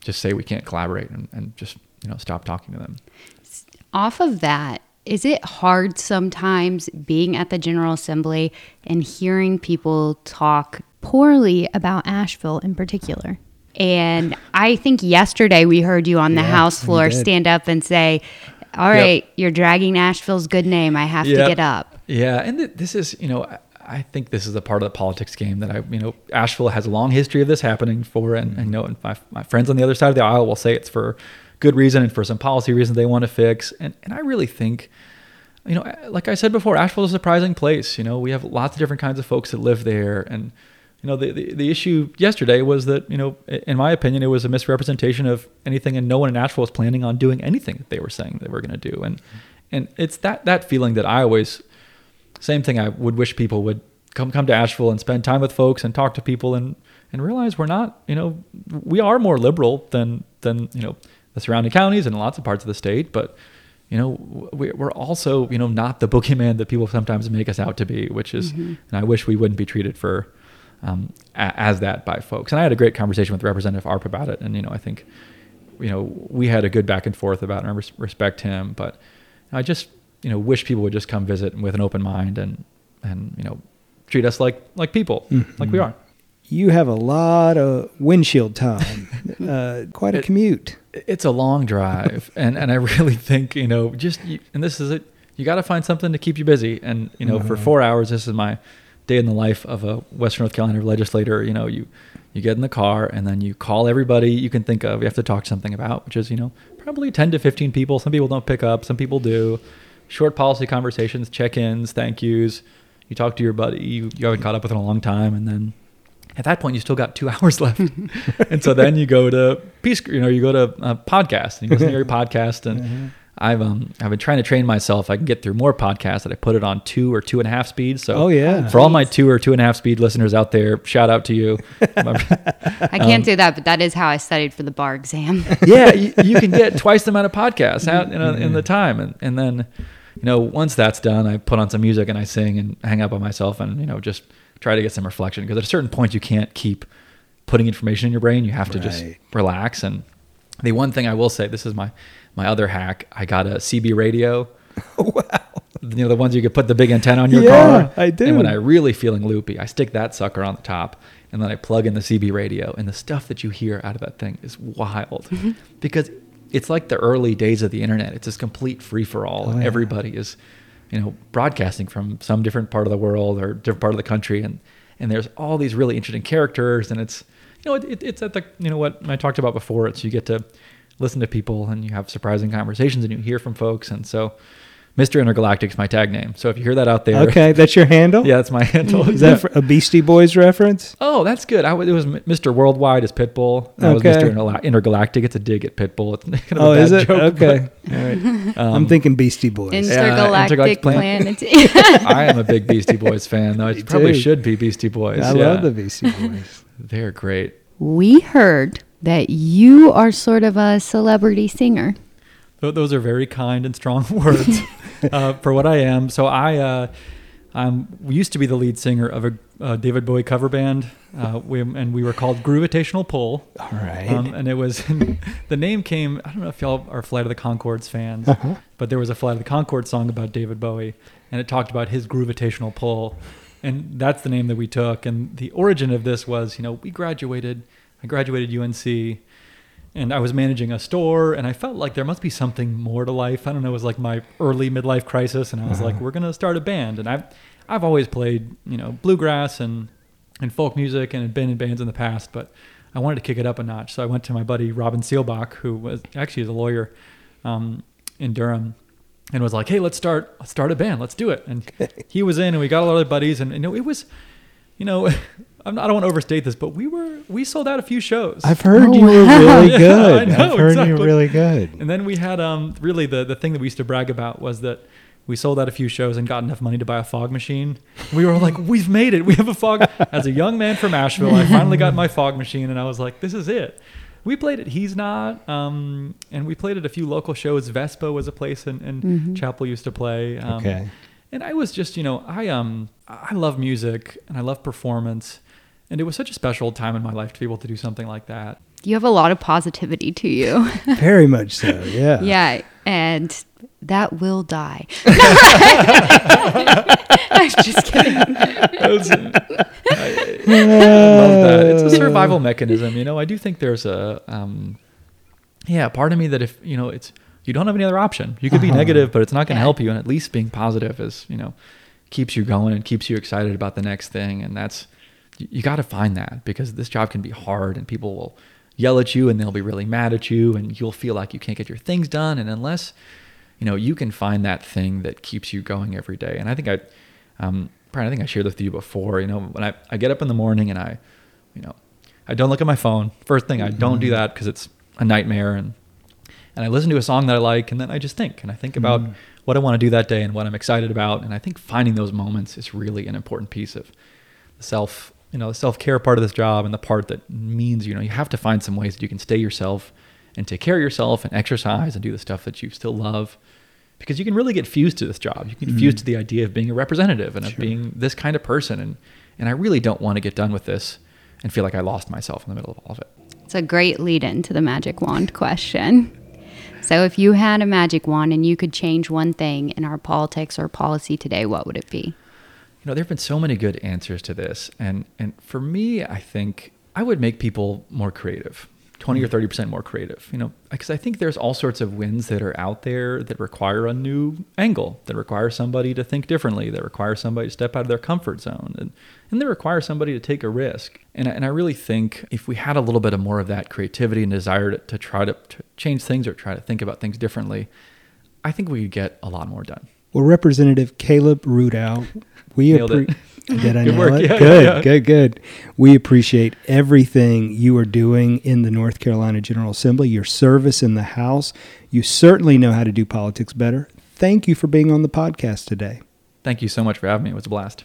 just say we can't collaborate and, and just, you know, stop talking to them. Off of that, is it hard sometimes being at the General Assembly and hearing people talk poorly about Asheville in particular? And I think yesterday we heard you on the yeah, House floor stand up and say, All right, yep. you're dragging Asheville's good name. I have yep. to get up. Yeah. And th- this is, you know, I think this is a part of the politics game that I, you know, Asheville has a long history of this happening for, and, and you know, and my, my friends on the other side of the aisle will say it's for good reason and for some policy reasons they want to fix. And, and I really think, you know, like I said before, Asheville is a surprising place. You know, we have lots of different kinds of folks that live there. And, you know, the, the, the issue yesterday was that, you know, in my opinion, it was a misrepresentation of anything and no one in Asheville was planning on doing anything that they were saying they were going to do. And, and it's that, that feeling that I always, same thing I would wish people would come, come to Asheville and spend time with folks and talk to people and, and realize we're not, you know, we are more liberal than, than, you know, the surrounding counties and lots of parts of the state, but you know, we're also, you know, not the boogeyman that people sometimes make us out to be, which is, mm-hmm. and I wish we wouldn't be treated for um, a, as that by folks. And I had a great conversation with Representative Arp about it, and you know, I think, you know, we had a good back and forth about, it, and I respect him, but I just, you know, wish people would just come visit with an open mind and, and you know, treat us like like people, mm-hmm. like we are you have a lot of windshield time, uh, quite a commute. It's a long drive, and and I really think you know just and this is it. You got to find something to keep you busy, and you know uh-huh. for four hours, this is my day in the life of a Western North Carolina legislator. You know you you get in the car and then you call everybody you can think of. You have to talk something about, which is you know probably ten to fifteen people. Some people don't pick up, some people do. Short policy conversations, check-ins, thank yous. You talk to your buddy you, you haven't caught up with in a long time, and then at that point you still got two hours left and so then you go to peace you know you go to a podcast and you listen to your podcast and mm-hmm. I've um I've been trying to train myself. I can get through more podcasts that I put it on two or two and a half speed. So oh yeah, for all my two or two and a half speed listeners out there, shout out to you. I can't um, do that, but that is how I studied for the bar exam. yeah, you, you, can get twice the amount of podcasts out in, a, in the time, and and then you know once that's done, I put on some music and I sing and hang out by myself and you know just try to get some reflection because at a certain point you can't keep putting information in your brain. You have to right. just relax. And the one thing I will say, this is my my other hack. I got a CB radio. wow. You know the ones you could put the big antenna on your yeah, car. I do. And when I'm really feeling loopy, I stick that sucker on the top, and then I plug in the CB radio. And the stuff that you hear out of that thing is wild, mm-hmm. because it's like the early days of the internet. It's this complete free for all. Oh, yeah. Everybody is you know, broadcasting from some different part of the world or different part of the country, and and there's all these really interesting characters, and it's you know, it, it's at the you know what I talked about before. It's you get to listen to people and you have surprising conversations and you hear from folks, and so Mr. Intergalactic is my tag name. So if you hear that out there, okay, that's your handle. yeah, that's my handle. Is that a Beastie Boys reference? Oh, that's good. I, it was Mr. Worldwide is Pitbull. That okay. was Mr. Intergalactic. It's a dig at Pitbull. It's kind of oh, is it? Joke, okay. All right. Um, I'm thinking Beastie Boys. Intergalactic, yeah, Intergalactic Planet. I am a big Beastie Boys fan, though. It probably too. should be Beastie Boys. I yeah. love the Beastie Boys. They're great. We heard that you are sort of a celebrity singer. Those are very kind and strong words. uh, for what I am. So I uh, I'm used to be the lead singer of a uh, David Bowie cover band, uh, we, and we were called Groovitational Pull. All right. Um, and it was the name came. I don't know if y'all are Flight of the Conchords fans, uh-huh. but there was a Flight of the Conchords song about David Bowie, and it talked about his Groovitational Pull, and that's the name that we took. And the origin of this was, you know, we graduated. I graduated UNC and I was managing a store, and I felt like there must be something more to life. I don't know, it was like my early midlife crisis, and I was uh-huh. like, we're gonna start a band. And I've I've always played, you know, bluegrass and and folk music, and had been in bands in the past, but I wanted to kick it up a notch. So I went to my buddy Robin Seelbach, who was actually is a lawyer um, in Durham, and was like, "Hey, let's start let's start a band. Let's do it." And he was in, and we got a lot of buddies, and you know, it was, you know. I'm not, I don't want to overstate this, but we were we sold out a few shows. I've heard oh, you were really good. yeah, know, I've heard exactly. you were really good. And then we had um really the the thing that we used to brag about was that we sold out a few shows and got enough money to buy a fog machine. We were like, we've made it. We have a fog. As a young man from Asheville, I finally got my fog machine, and I was like, this is it. We played at He's Not, um, and we played at a few local shows. Vespa was a place, and, and mm-hmm. Chapel used to play. Um, okay. And I was just, you know, I um I love music and I love performance and it was such a special time in my life to be able to do something like that. You have a lot of positivity to you. Very much so, yeah. yeah, and that will die. I'm just kidding. I, love that. It's a survival mechanism, you know. I do think there's a, um, yeah, part of me that if you know, it's you don't have any other option. You could be uh-huh. negative, but it's not going to yeah. help you. And at least being positive is, you know, keeps you going and keeps you excited about the next thing. And that's you, you got to find that because this job can be hard and people will yell at you and they'll be really mad at you and you'll feel like you can't get your things done. And unless, you know, you can find that thing that keeps you going every day. And I think I, um, Brian, I think I shared this with you before, you know, when I, I get up in the morning and I, you know, I don't look at my phone. First thing, I don't do mm-hmm. that because it's a nightmare. And, and I listen to a song that I like and then I just think, and I think about mm. what I want to do that day and what I'm excited about. And I think finding those moments is really an important piece of the self you know the self-care part of this job and the part that means you know you have to find some ways that you can stay yourself and take care of yourself and exercise and do the stuff that you still love because you can really get fused to this job. You can get Mm-hmm. fused to the idea of being a representative and of being this kind of person. And, and I really don't want to get done with this and feel like I lost myself in the middle of all of it. It's a great lead in to the magic wand question. So, if you had a magic wand and you could change one thing in our politics or policy today, what would it be? You know, there have been so many good answers to this. And, and for me, I think I would make people more creative. 20 or mm. 30% more creative, you know, because I think there's all sorts of wins that are out there that require a new angle, that require somebody to think differently, that require somebody to step out of their comfort zone, and, and that require somebody to take a risk. And, I- and I really think if we had a little bit of more of that creativity and desire to, to try to, to change things or try to think about things differently, I think we could get a lot more done. Well, Representative Caleb Rudow, we it. Did I Good work. yeah, good, yeah. good, good. We appreciate everything you are doing in the North Carolina General Assembly, your service in the House. You certainly know how to do politics better. Thank you for being on the podcast today. Thank you so much for having me. It was a blast.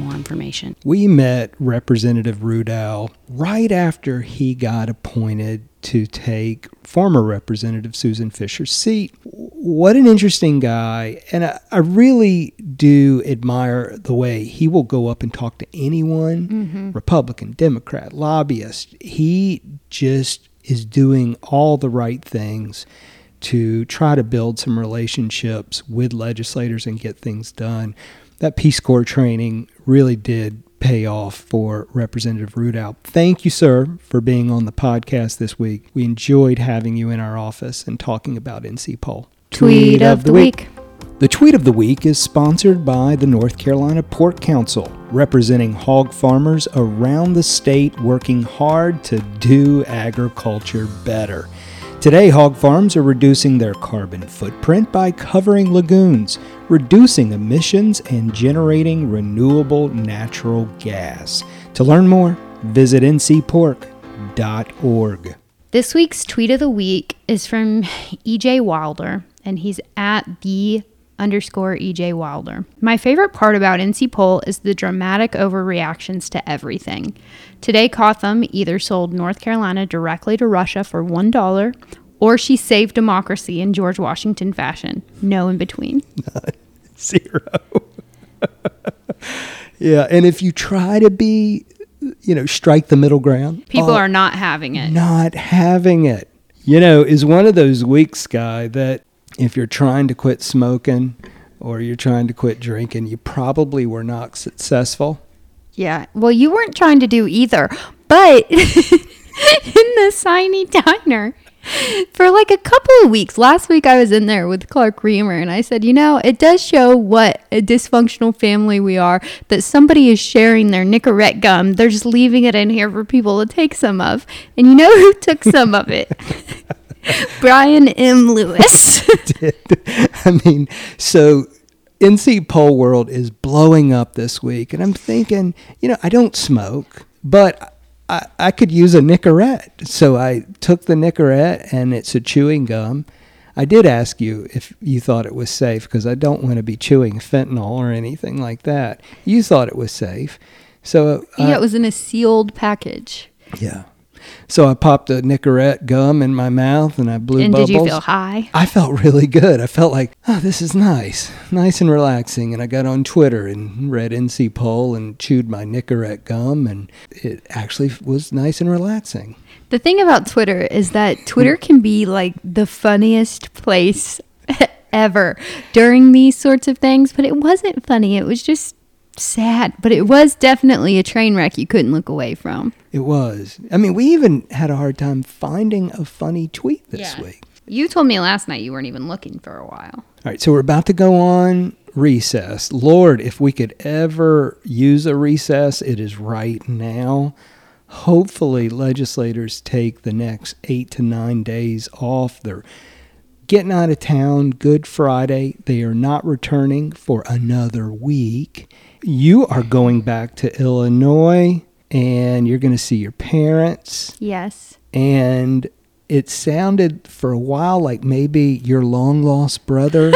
more information. We met Representative Rudow right after he got appointed to take former Representative Susan Fisher's seat. What an interesting guy. And I, I really do admire the way he will go up and talk to anyone mm-hmm. Republican, Democrat, lobbyist. He just is doing all the right things to try to build some relationships with legislators and get things done. That Peace Corps training really did pay off for Representative Rudow. Thank you, sir, for being on the podcast this week. We enjoyed having you in our office and talking about NC pol. Tweet of the week. The tweet of the week is sponsored by the North Carolina Pork Council, representing hog farmers around the state working hard to do agriculture better. Today, hog farms are reducing their carbon footprint by covering lagoons, reducing emissions, and generating renewable natural gas. To learn more, visit ncpork.org. This week's tweet of the week is from EJ Wilder, and he's at the underscore EJ Wilder. My favorite part about NC pol is the dramatic overreactions to everything. Today, Cotham either sold North Carolina directly to Russia for $1 or she saved democracy in George Washington fashion. No in between. Zero. yeah, and if you try to be, you know, strike the middle ground, People oh, are not having it. not having it. You know, is one of those weeks, guy, that if you're trying to quit smoking or you're trying to quit drinking, you probably were not successful. Yeah. Well, you weren't trying to do either. But in the Siney Diner, for like a couple of weeks, last week I was in there with Clark Reamer and I said, you know, it does show what a dysfunctional family we are that somebody is sharing their Nicorette gum. They're just leaving it in here for people to take some of. And you know who took some of it? Brian M. Lewis. I mean, so NC pol World is blowing up this week, and I'm thinking, you know, I don't smoke, but I, I could use a Nicorette. So I took the Nicorette, and it's a chewing gum. I did ask you if you thought it was safe because I don't want to be chewing fentanyl or anything like that. You thought it was safe. So uh, yeah, it was in a sealed package. yeah. So I popped a Nicorette gum in my mouth and I blew and bubbles. did you feel high? I felt really good. I felt like, oh, this is nice, nice and relaxing. And I got on Twitter and read NC pol and chewed my Nicorette gum, and it actually was nice and relaxing. The thing about Twitter is that Twitter can be like the funniest place ever during these sorts of things, but it wasn't funny. It was just sad, but it was definitely a train wreck you couldn't look away from. It was. I mean, we even had a hard time finding a funny tweet this week. You told me last night you weren't even looking for a while. All right, so we're about to go on recess. Lord, if we could ever use a recess, it is right now. hopefully legislators take the next eight to nine days off. They're getting out of town Good Friday. They are not returning for another week. You are going back to Illinois and you're going to see your parents. Yes. And it sounded for a while like maybe your long lost brother.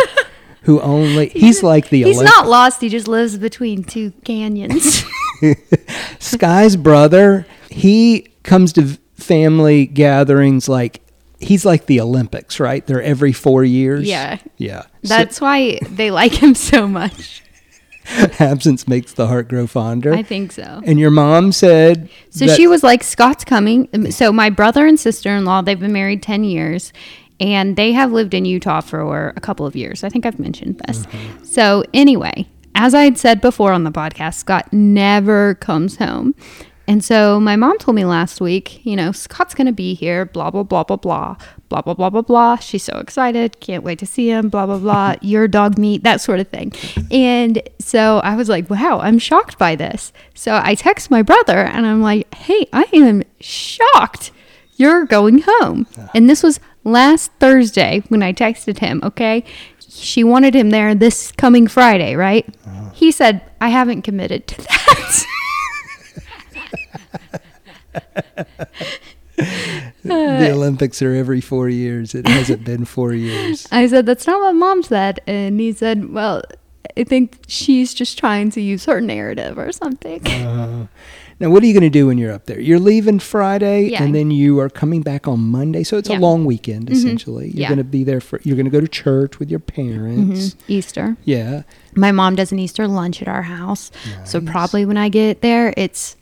who only he's like the he's Olymp- not lost he just lives between two canyons Skye's brother he comes to family gatherings like he's like the olympics right they're every four years yeah yeah that's so, why they like him so much absence makes the heart grow fonder. I think so. And your mom said. So she was like, Scott's coming. Um, so my brother and sister in law, they've been married 10 years and they have lived in Utah for a couple of years. I think I've mentioned this. Mm-hmm. So, anyway, as I had said before on the podcast, Scott never comes home. And so my mom told me last week, you know, Scott's going to be here, blah, blah, blah, blah, blah, blah, blah, blah, blah, blah. She's so excited. Can't wait to see him, blah, blah, blah. Your dog meat, that sort of thing. And so I was like, wow, I'm shocked by this. So I text my brother and I'm like, hey, I am shocked. You're going home. And this was last Thursday when I texted him, okay? She wanted him there this coming Friday, right? Uh-huh. He said, I haven't committed to that. The Olympics are every four years. It hasn't been four years. I said, That's not what mom said. And he said, Well, I think she's just trying to use her narrative or something. Uh, now, what are you going to do when you're up there? You're leaving Friday, yeah. and then you are coming back on Monday. So it's yeah. a long weekend, mm-hmm. essentially. Mm-hmm. You're yeah. going to be there for. You're going to go to church with your parents. Mm-hmm. Easter. Yeah. My mom does an Easter lunch at our house, nice. so probably when I get there, it's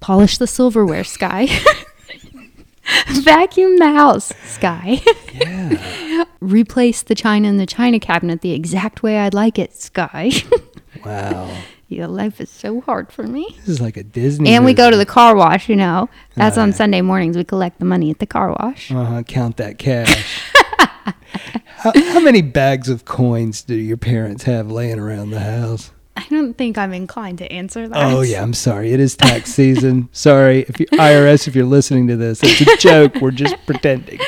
polish the silverware, Skye. Vacuum the house, Skye. yeah. Replace the china in the china cabinet the exact way I'd like it, Skye. wow. Yeah, life is so hard for me. This is like a Disney. And movie. we go to the car wash, you know. That's on Sunday mornings. We collect the money at the car wash. Uh huh. Count that cash. how, how many bags of coins do your parents have laying around the house? I don't think I'm inclined to answer that. Oh yeah, I'm sorry. It is tax season. sorry, if you IRS, if you're listening to this, it's a joke. We're just pretending.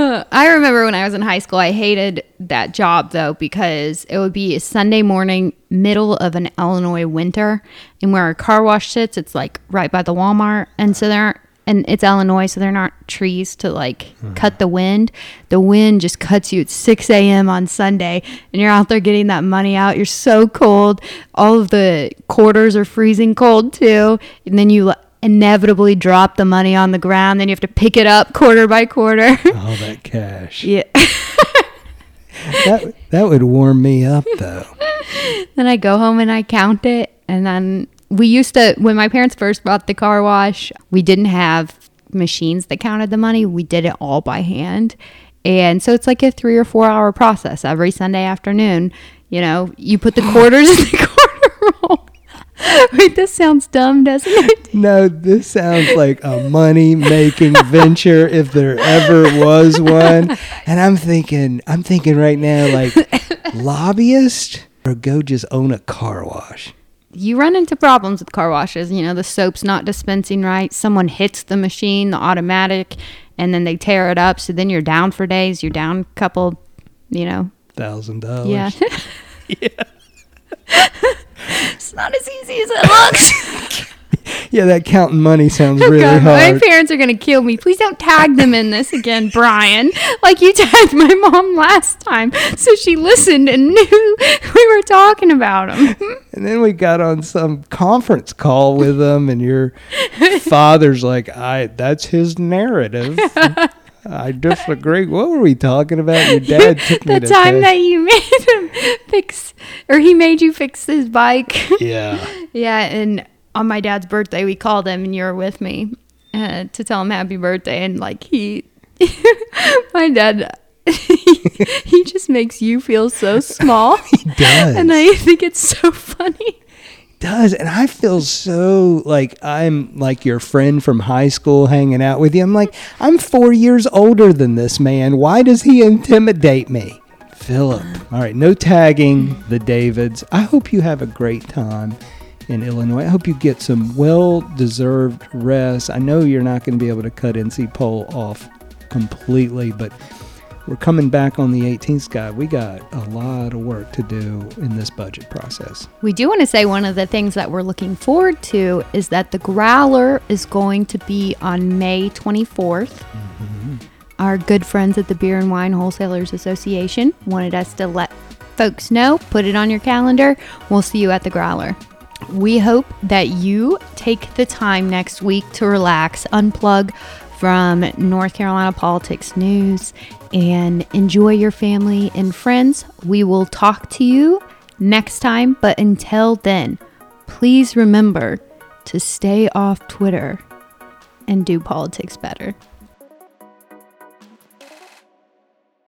I remember when I was in high school, I hated that job though because it would be a Sunday morning, middle of an Illinois winter, and where our car wash sits, it's like right by the Walmart, and so there aren't and it's Illinois, so there aren't trees to like mm-hmm. cut the wind. The wind just cuts you at 6 a.m. on Sunday, and you're out there getting that money out. You're so cold. All of the quarters are freezing cold too, and then you inevitably drop the money on the ground. Then you have to pick it up quarter by quarter. All that cash. Yeah. that that would warm me up though. then I go home and I count it, and then we used to when my parents first bought the car wash we didn't have machines that counted the money. We did it all by hand. And so it's like a three or four hour process every sunday afternoon. You know you put the quarters in the quarter roll Wait, this sounds dumb, doesn't it? No, this sounds like a money making venture if there ever was one. And I'm thinking, I'm thinking right now, like lobbyist or go just own a car wash you run into problems with car washes. You know, the soap's not dispensing right. Someone hits the machine, the automatic, and then they tear it up. So then you're down for days. You're down a couple, you know, thousand dollars. Yeah. yeah. it's not as easy as it looks. yeah, that counting money sounds really God, hard. My parents are going to kill me. Please don't tag them in this again, Brian. Like you tagged my mom last time. So she listened and knew we were talking about them. And then we got on some conference call with them, and your father's like, I that's his narrative. I disagree. What were we talking about? Your dad took me the time that you made him fix, or he made you fix his bike. Yeah. yeah, and on my dad's birthday, we called him and you were with me uh, to tell him happy birthday. And like he, my dad, he, just makes you feel so small. he does. And I think it's so funny. Does and I feel so like I'm like your friend from high school hanging out with you. I'm like I'm four years older than this man. Why does he intimidate me? Philip. All right, no tagging the Davids. I hope you have a great time in Illinois. I hope you get some well deserved rest. I know you're not going to be able to cut NC pol off completely, but we're coming back on the 18th, Scott. We got a lot of work to do in this budget process. We do want to say one of the things that we're looking forward to is that the Growler is going to be on May 24th. Mm-hmm. Our good friends at the Beer and Wine Wholesalers Association wanted us to let folks know, put it on your calendar. We'll see you at the Growler. We hope that you take the time next week to relax, unplug from North Carolina politics news, and enjoy your family and friends. We will talk to you next time, but until then, please remember to stay off Twitter and do politics better.